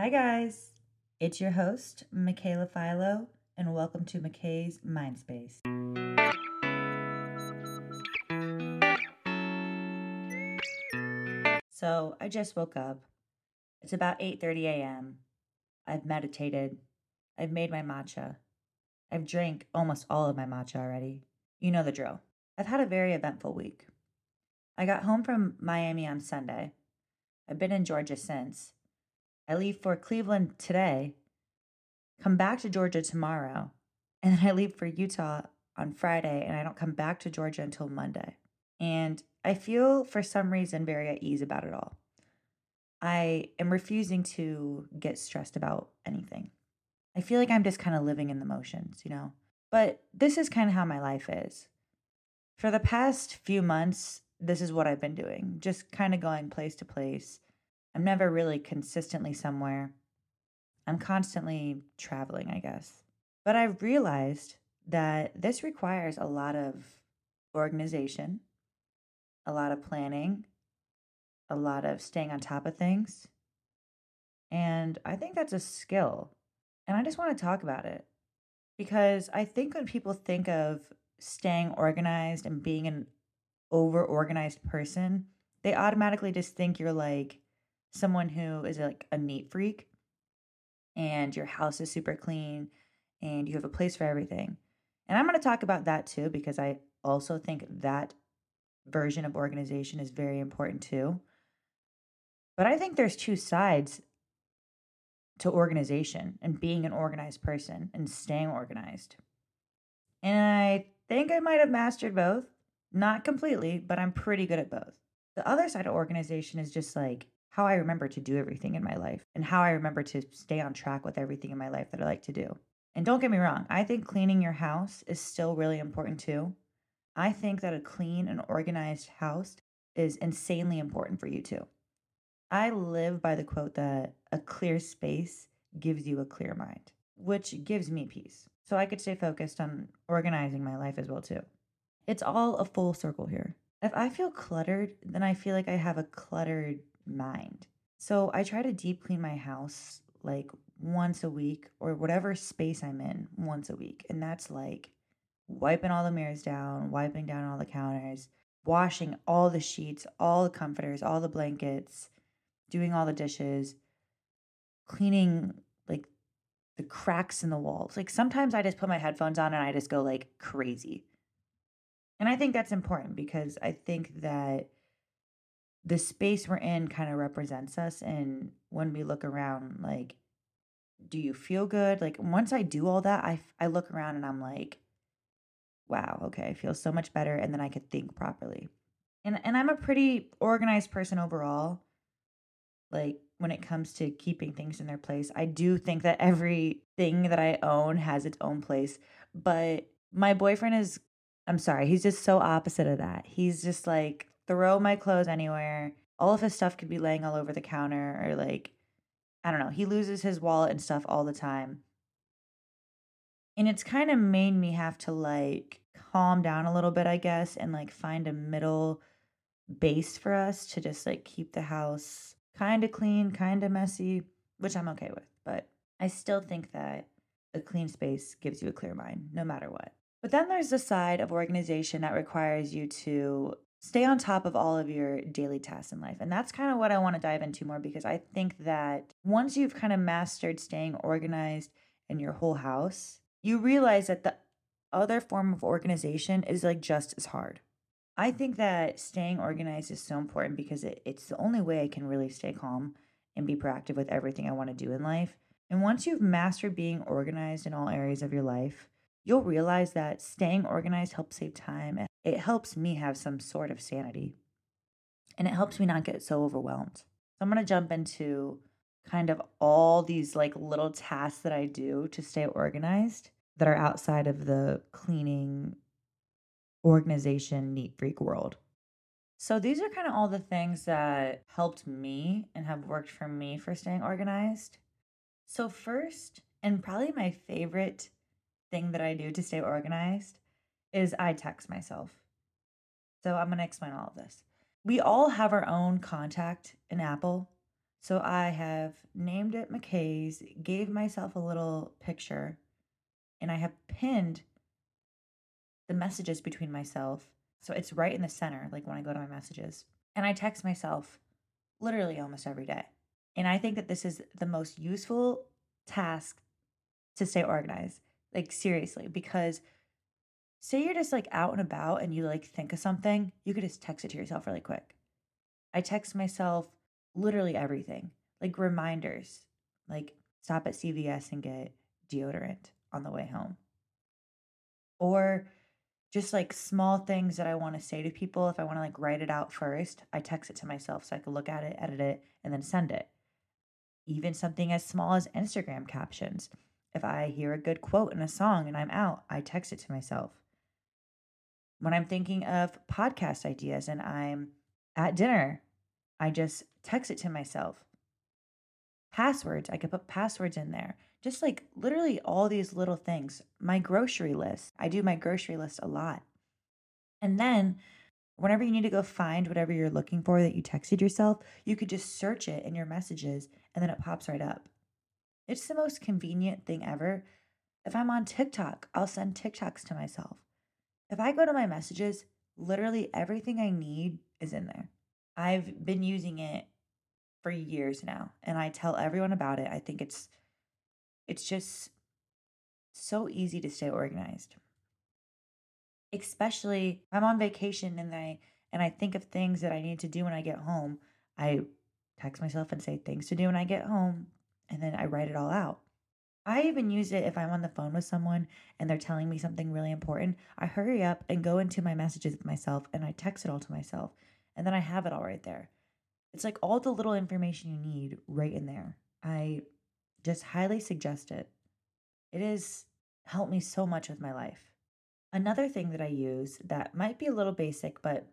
Hi, guys. It's your host, Mikaela Faiello, and welcome to Mikaes Mindspace. So, I just woke up. It's about 8:30 a.m. I've meditated. I've made my matcha. I've drank almost all of my matcha already. You know the drill. I've had a very eventful week. I got home from Miami on Sunday. I've been in Georgia since. I leave for Cleveland today, come back to Georgia tomorrow, and then I leave for Utah on Friday, and I don't come back to Georgia until Monday. And I feel for some reason very at ease about it all. I am refusing to get stressed about anything. I feel like I'm just kind of living in the motions, you know? But this is kind of how my life is. For the past few months, this is what I've been doing, just kind of going place to place. I'm never really consistently somewhere. I'm constantly traveling, I guess. But I've realized that this requires a lot of organization, a lot of planning, a lot of staying on top of things. And I think that's a skill. And I just want to talk about it because I think when people think of staying organized and being an over organized person, they automatically just think you're like someone who is like a neat freak and your house is super clean and you have a place for everything. And I'm going to talk about that too because I also think that version of organization is very important too. But I think there's two sides to organization and being an organized person and staying organized. And I think I might have mastered both. Not completely, but I'm pretty good at both. The other side of organization is just like how I remember to do everything in my life and how I remember to stay on track with everything in my life that I like to do. And don't get me wrong, I think cleaning your house is still really important too. I think that a clean and organized house is insanely important for you too. I live by the quote that a clear space gives you a clear mind, which gives me peace. So I could stay focused on organizing my life as well too. It's all a full circle here. If I feel cluttered, then I feel like I have a cluttered mind. So I try to deep clean my house like once a week or whatever space I'm in once a week. And that's like wiping all the mirrors down, wiping down all the counters, washing all the sheets, all the comforters, all the blankets, doing all the dishes, cleaning like the cracks in the walls. Like sometimes I just put my headphones on and I just go like crazy. And I think that's important because I think that the space we're in kind of represents us. And when we look around, like, do you feel good? Like, once I do all that, I, I look around and I'm like, wow, okay, I feel so much better. And then I could think properly. And, and I'm a pretty organized person overall like when it comes to keeping things in their place. I do think that everything that I own has its own place, but my boyfriend is I'm sorry, he's just so opposite of that. He's just like throw my clothes anywhere. All of his stuff could be laying all over the counter or like I don't know, he loses his wallet and stuff all the time. And it's kind of made me have to like calm down a little bit, I guess, and like find a middle base for us to just like keep the house kind of clean, kind of messy, which I'm okay with. But I still think that a clean space gives you a clear mind, no matter what. But then there's the side of organization that requires you to stay on top of all of your daily tasks in life. And that's kind of what I want to dive into more because I think that once you've kind of mastered staying organized in your whole house, you realize that the other form of organization is like just as hard. I think that staying organized is so important because it, it's the only way I can really stay calm and be proactive with everything I want to do in life. And once you've mastered being organized in all areas of your life, you'll realize that staying organized helps save time. It helps me have some sort of sanity. And it helps me not get so overwhelmed. So I'm going to jump into kind of all these like little tasks that I do to stay organized that are outside of the cleaning organization neat freak world. So these are kind of all the things that helped me and have worked for me for staying organized. So first, and probably my favorite thing that I do to stay organized is I text myself. So I'm going to explain all of this. We all have our own contact in Apple. So I have named it Mikaes, gave myself a little picture, and I have pinned the messages between myself. So it's right in the center, like when I go to my messages. And I text myself literally almost every day. And I think that this is the most useful task to stay organized. Like, seriously, because say you're just like out and about and you like think of something, you could just text it to yourself really quick. I text myself literally everything, like reminders, like stop at CVS and get deodorant on the way home. Or just like small things that I want to say to people. If I want to like write it out first, I text it to myself so I can look at it, edit it, and then send it. Even something as small as Instagram captions. If I hear a good quote in a song and I'm out, I text it to myself. When I'm thinking of podcast ideas and I'm at dinner, I just text it to myself. Passwords, I could put passwords in there. Just like literally all these little things. My grocery list, I do my grocery list a lot. And then whenever you need to go find whatever you're looking for that you texted yourself, you could just search it in your messages and then it pops right up. It's the most convenient thing ever. If I'm on TikTok, I'll send TikToks to myself. If I go to my messages, literally everything I need is in there. I've been using it for years now and I tell everyone about it. I think it's it's just so easy to stay organized. Especially I'm on vacation and I and I think of things that I need to do when I get home. I text myself and say things to do when I get home and then I write it all out. I even use it if I'm on the phone with someone and they're telling me something really important. I hurry up and go into my messages with myself and I text it all to myself. And then I have it all right there. It's like all the little information you need right in there. I just highly suggest it. It has helped me so much with my life. Another thing that I use that might be a little basic, but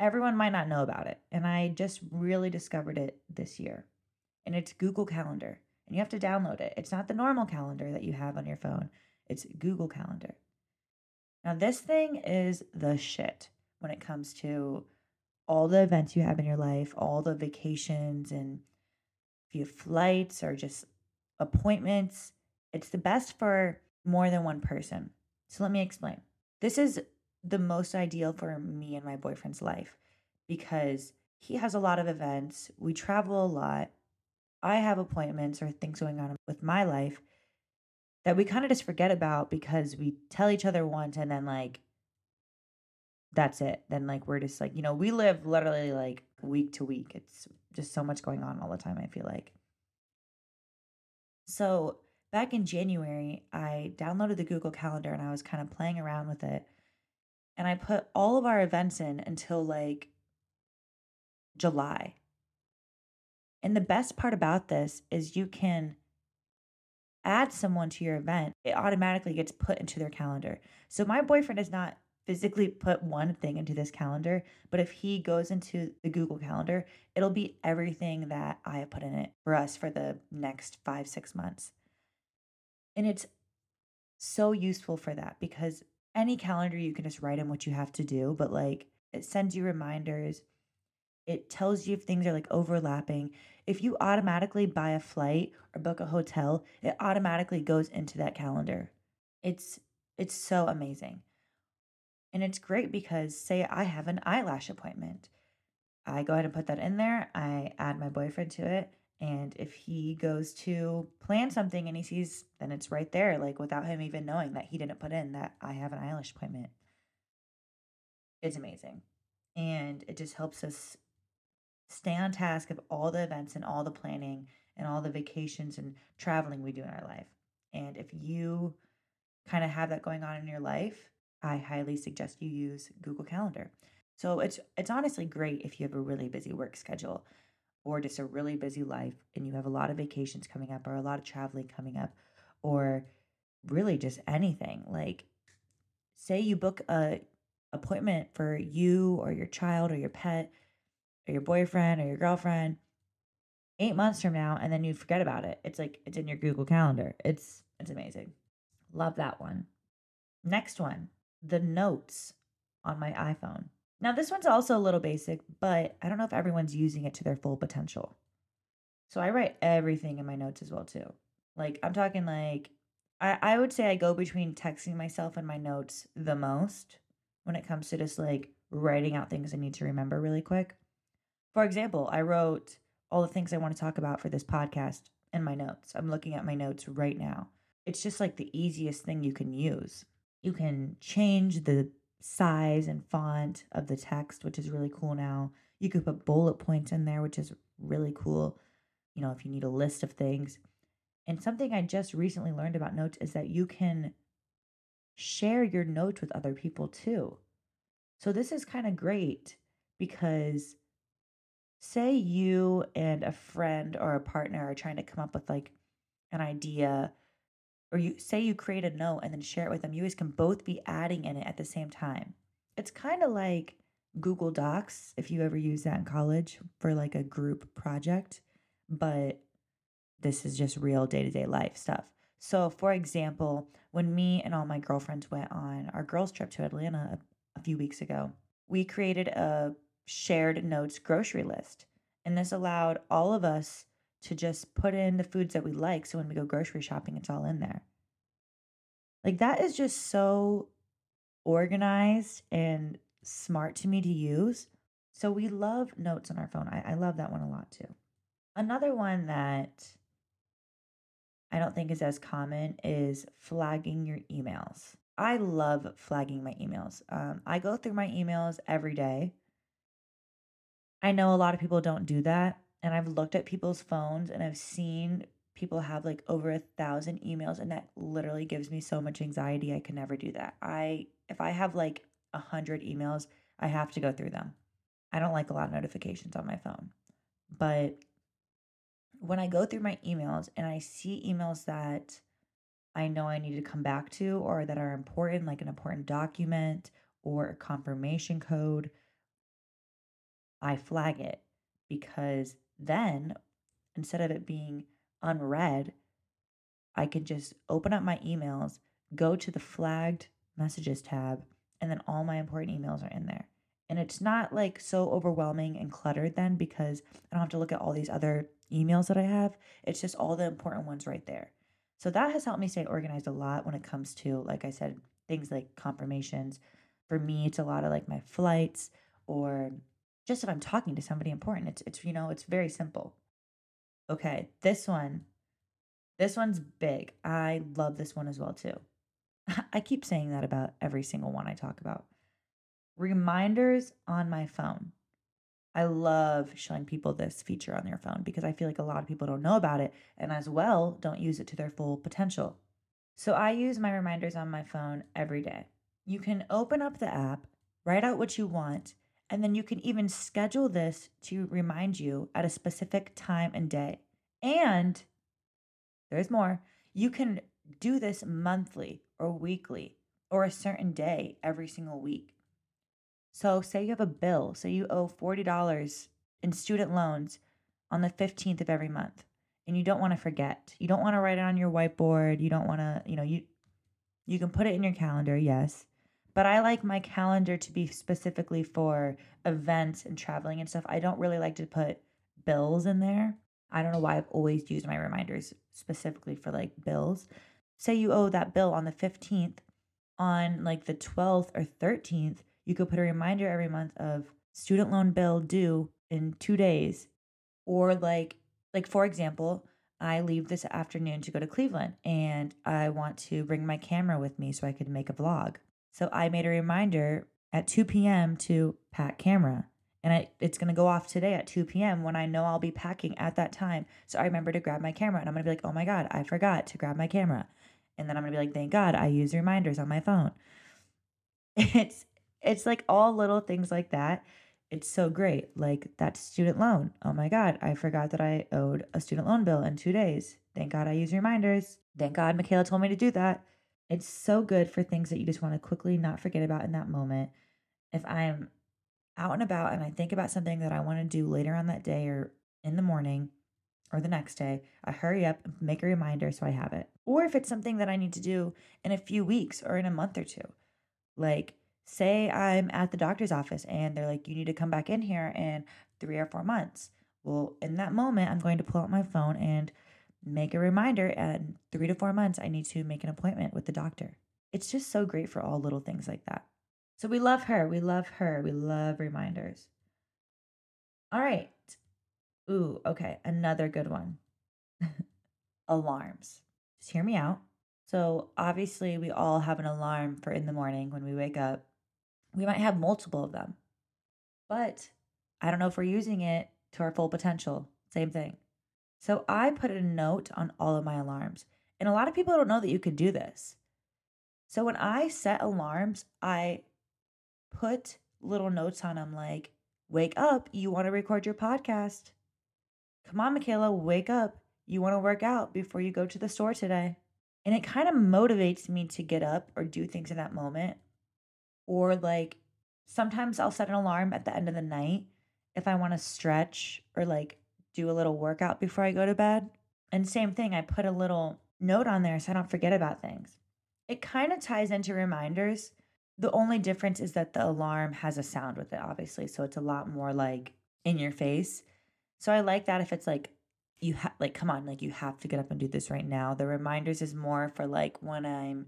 everyone might not know about it. And I just really discovered it this year. And it's Google Calendar. And you have to download it. It's not the normal calendar that you have on your phone, it's Google Calendar. Now, this thing is the shit when it comes to all the events you have in your life, all the vacations, and if you have flights or just appointments. It's the best for more than one person. So let me explain. This is the most ideal for me and my boyfriend's life because he has a lot of events. We travel a lot. I have appointments or things going on with my life that we kind of just forget about because we tell each other once and then like that's it. Then like we're just like, you know, we live literally like week to week. It's just so much going on all the time, I feel like. So back in January, I downloaded the Google Calendar and I was kind of playing around with it. And I put all of our events in until like July. And the best part about this is you can add someone to your event, it automatically gets put into their calendar. So my boyfriend is not physically put one thing into this calendar, but if he goes into the Google Calendar, it'll be everything that I have put in it for us for the next five, six months. And it's so useful for that because any calendar you can just write in what you have to do, but like it sends you reminders. It tells you if things are like overlapping. If you automatically buy a flight or book a hotel, it automatically goes into that calendar. It's it's so amazing. And it's great because, say, I have an eyelash appointment. I go ahead and put that in there. I add my boyfriend to it. And if he goes to plan something and he sees, then it's right there, like without him even knowing that he didn't put in that I have an eyelash appointment. It's amazing. And it just helps us stay on task of all the events and all the planning and all the vacations and traveling we do in our life. And if you kind of have that going on in your life, I highly suggest you use Google Calendar. So it's it's honestly great if you have a really busy work schedule or just a really busy life and you have a lot of vacations coming up or a lot of traveling coming up or really just anything. Like say you book a appointment for you or your child or your pet or your boyfriend or your girlfriend 8 months from now and then you forget about it. It's like it's in your Google Calendar. It's it's amazing. Love that one. Next one the notes on my iPhone. Now, this one's also a little basic, but I don't know if everyone's using it to their full potential. So I write everything in my notes as well too. Like I'm talking like I, I would say I go between texting myself and my notes the most when it comes to just like writing out things I need to remember really quick. For example, I wrote all the things I want to talk about for this podcast in my notes. I'm looking at my notes right now. It's just like the easiest thing you can use. You can change the size and font of the text, which is really cool now. You could put bullet points in there, which is really cool. You know, if you need a list of things. And something I just recently learned about notes is that you can share your notes with other people too. So this is kind of great because say you and a friend or a partner are trying to come up with like an idea or you say you create a note and then share it with them, you guys can both be adding in it at the same time. It's kind of like Google Docs, if you ever use that in college for like a group project, but this is just real day to day life stuff. So, for example, when me and all my girlfriends went on our girls' trip to Atlanta a, a few weeks ago, we created a shared notes grocery list. And this allowed all of us to just put in the foods that we like. So when we go grocery shopping, it's all in there. Like that is just so organized and smart to me to use. So we love notes on our phone. I, I love that one a lot too. Another one that I don't think is as common is flagging your emails. I love flagging my emails. Um, I go through my emails every day. I know a lot of people don't do that and I've looked at people's phones and I've seen people have like over a thousand emails and that literally gives me so much anxiety i can never do that. I if i have like a hundred emails i have to go through them. I don't like a lot of notifications on my phone. But when i go through my emails and i see emails that i know i need to come back to or that are important like an important document or a confirmation code i flag it because then, instead of it being unread, I can just open up my emails, go to the flagged messages tab, and then all my important emails are in there. And it's not like so overwhelming and cluttered then because I don't have to look at all these other emails that I have. It's just all the important ones right there. So that has helped me stay organized a lot when it comes to, like I said, things like confirmations. For me, it's a lot of like my flights or just if I'm talking to somebody important. It's it's you know, it's very simple. Okay, this one. This one's big. I love this one as well too. I keep saying that about every single one I talk about. Reminders on my phone. I love showing people this feature on their phone because I feel like a lot of people don't know about it and as well don't use it to their full potential. So I use my reminders on my phone every day. You can open up the app, write out what you want, and then you can even schedule this to remind you at a specific time and day. And there's more. You can do this monthly or weekly or a certain day every single week. So, say you have a bill, say you owe $40 in student loans on the 15th of every month and you don't want to forget. You don't want to write it on your whiteboard. You don't want to, you know, you you can put it in your calendar, yes but I like my calendar to be specifically for events and traveling and stuff. I don't really like to put bills in there. I don't know why I've always used my reminders specifically for like bills. Say you owe that bill on the 15th, on like the 12th or 13th, you could put a reminder every month of student loan bill due in 2 days. Or like like for example, I leave this afternoon to go to Cleveland and I want to bring my camera with me so I could make a vlog. So I made a reminder at 2 p.m. to pack camera. And I, it's going to go off today at 2 p.m. when I know I'll be packing at that time. So I remember to grab my camera and I'm going to be like, oh my God, I forgot to grab my camera. And then I'm going to be like, thank God I use reminders on my phone. It's, it's like all little things like that. It's so great. Like that student loan. Oh my God, I forgot that I owed a student loan bill in two days. Thank God I use reminders. Thank God Mikaela told me to do that. It's so good for things that you just want to quickly not forget about in that moment. If I'm out and about and I think about something that I want to do later on that day or in the morning or the next day, I hurry up and make a reminder so I have it. Or if it's something that I need to do in a few weeks or in a month or two, like say I'm at the doctor's office and they're like, you need to come back in here in three or four months. Well, in that moment, I'm going to pull out my phone and make a reminder. And three to four months, I need to make an appointment with the doctor. It's just so great for all little things like that. So we love her. We love her. We love reminders. All right. Ooh, okay. Another good one alarms. Just hear me out. So, obviously, we all have an alarm for in the morning when we wake up. We might have multiple of them, but I don't know if we're using it to our full potential. Same thing. So, I put a note on all of my alarms. And a lot of people don't know that you could do this. So, when I set alarms, I put little notes on them like, wake up, you want to record your podcast. Come on, Mikaela, wake up. You want to work out before you go to the store today. And it kind of motivates me to get up or do things in that moment. Or like sometimes I'll set an alarm at the end of the night if I want to stretch or like do a little workout before I go to bed. And same thing, I put a little note on there so I don't forget about things. It kind of ties into reminders. The only difference is that the alarm has a sound with it, obviously. So it's a lot more like in your face. So I like that if it's like you have like come on, like you have to get up and do this right now. The reminders is more for like when I'm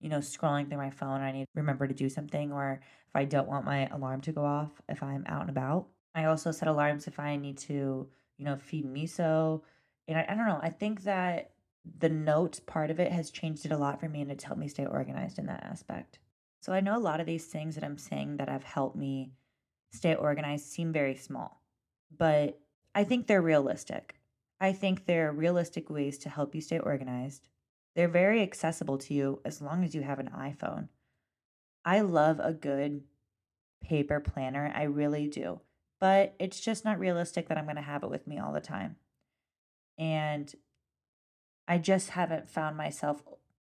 you know scrolling through my phone I need to remember to do something or if I don't want my alarm to go off if I'm out and about. I also set alarms if I need to, you know, feed miso. And I, I don't know, I think that the notes part of it has changed it a lot for me and it's helped me stay organized in that aspect. So I know a lot of these things that I'm saying that have helped me stay organized seem very small, but I think they're realistic. I think they're realistic ways to help you stay organized. They're very accessible to you as long as you have an iPhone. I love a good paper planner, I really do. But it's just not realistic that I'm going to have it with me all the time. And I just haven't found myself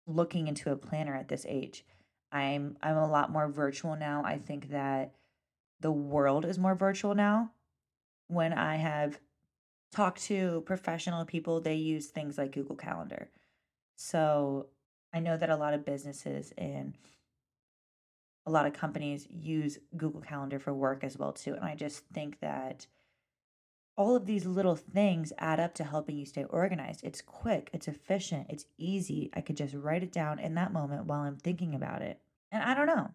looking into a planner at this age. I'm I'm a lot more virtual now. I think that the world is more virtual now. When I have talked to professional people, they use things like Google Calendar. So I know that a lot of businesses and a lot of companies use Google Calendar for work as well too. And I just think that all of these little things add up to helping you stay organized. It's quick, it's efficient, it's easy. I could just write it down in that moment while I'm thinking about it. And I don't know.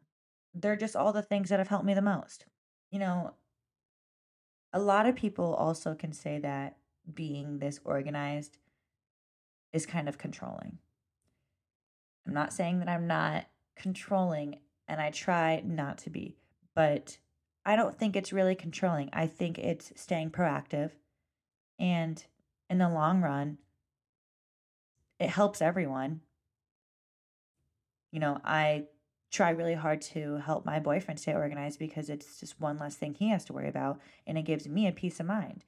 They're just all the things that have helped me the most. You know, a lot of people also can say that being this organized is kind of controlling. I'm not saying that I'm not controlling, and I try not to be, but I don't think it's really controlling. I think it's staying proactive. And in the long run, it helps everyone. You know, I try really hard to help my boyfriend stay organized because it's just one less thing he has to worry about and it gives me a peace of mind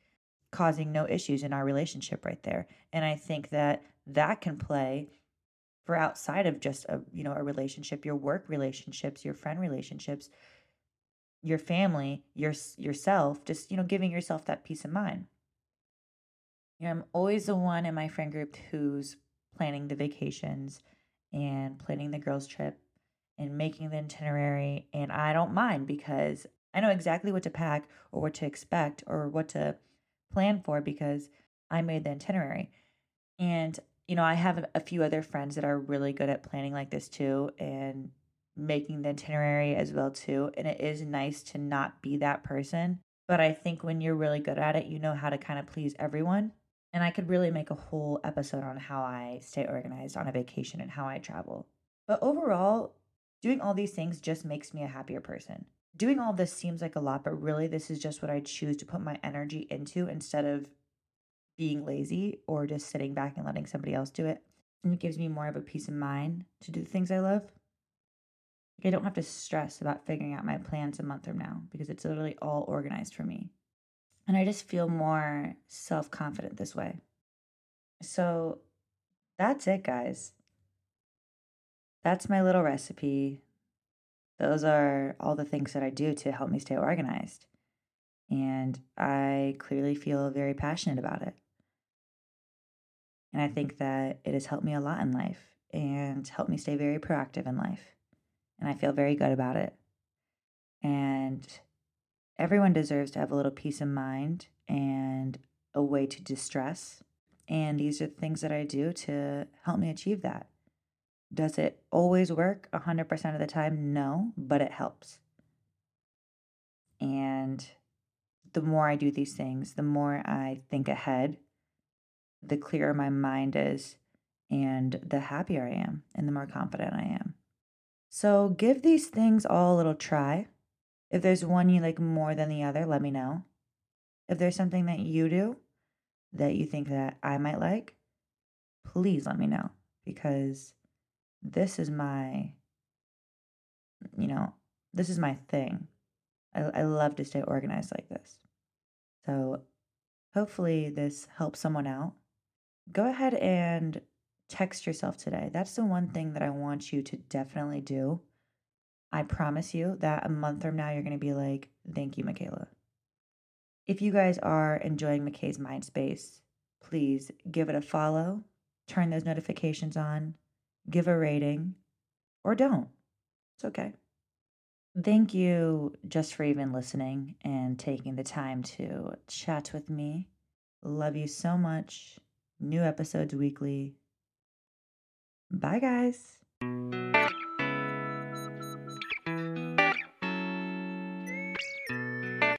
causing no issues in our relationship right there and i think that that can play for outside of just a you know a relationship your work relationships your friend relationships your family your yourself just you know giving yourself that peace of mind you know i'm always the one in my friend group who's planning the vacations and planning the girls trip and making the itinerary. And I don't mind because I know exactly what to pack or what to expect or what to plan for because I made the itinerary. And, you know, I have a few other friends that are really good at planning like this too and making the itinerary as well too. And it is nice to not be that person. But I think when you're really good at it, you know how to kind of please everyone. And I could really make a whole episode on how I stay organized on a vacation and how I travel. But overall, Doing all these things just makes me a happier person. Doing all this seems like a lot, but really, this is just what I choose to put my energy into instead of being lazy or just sitting back and letting somebody else do it. And it gives me more of a peace of mind to do the things I love. I don't have to stress about figuring out my plans a month from now because it's literally all organized for me. And I just feel more self confident this way. So that's it, guys that's my little recipe. Those are all the things that I do to help me stay organized. And I clearly feel very passionate about it. And I mm-hmm. think that it has helped me a lot in life and helped me stay very proactive in life. And I feel very good about it. And everyone deserves to have a little peace of mind and a way to distress. And these are the things that I do to help me achieve that. Does it always work 100% of the time? No, but it helps. And the more I do these things, the more I think ahead, the clearer my mind is, and the happier I am, and the more confident I am. So give these things all a little try. If there's one you like more than the other, let me know. If there's something that you do that you think that I might like, please let me know because this is my you know, this is my thing. I, I love to stay organized like this. So hopefully this helps someone out. Go ahead and text yourself today. That's the one thing that I want you to definitely do. I promise you that a month from now, you're going to be like, thank you, Mikaela. If you guys are enjoying Mikaes Mind Space, please give it a follow, turn those notifications on, give a rating, or don't. It's okay. Thank you just for even listening and taking the time to chat with me. Love you so much. New episodes weekly. Bye, guys.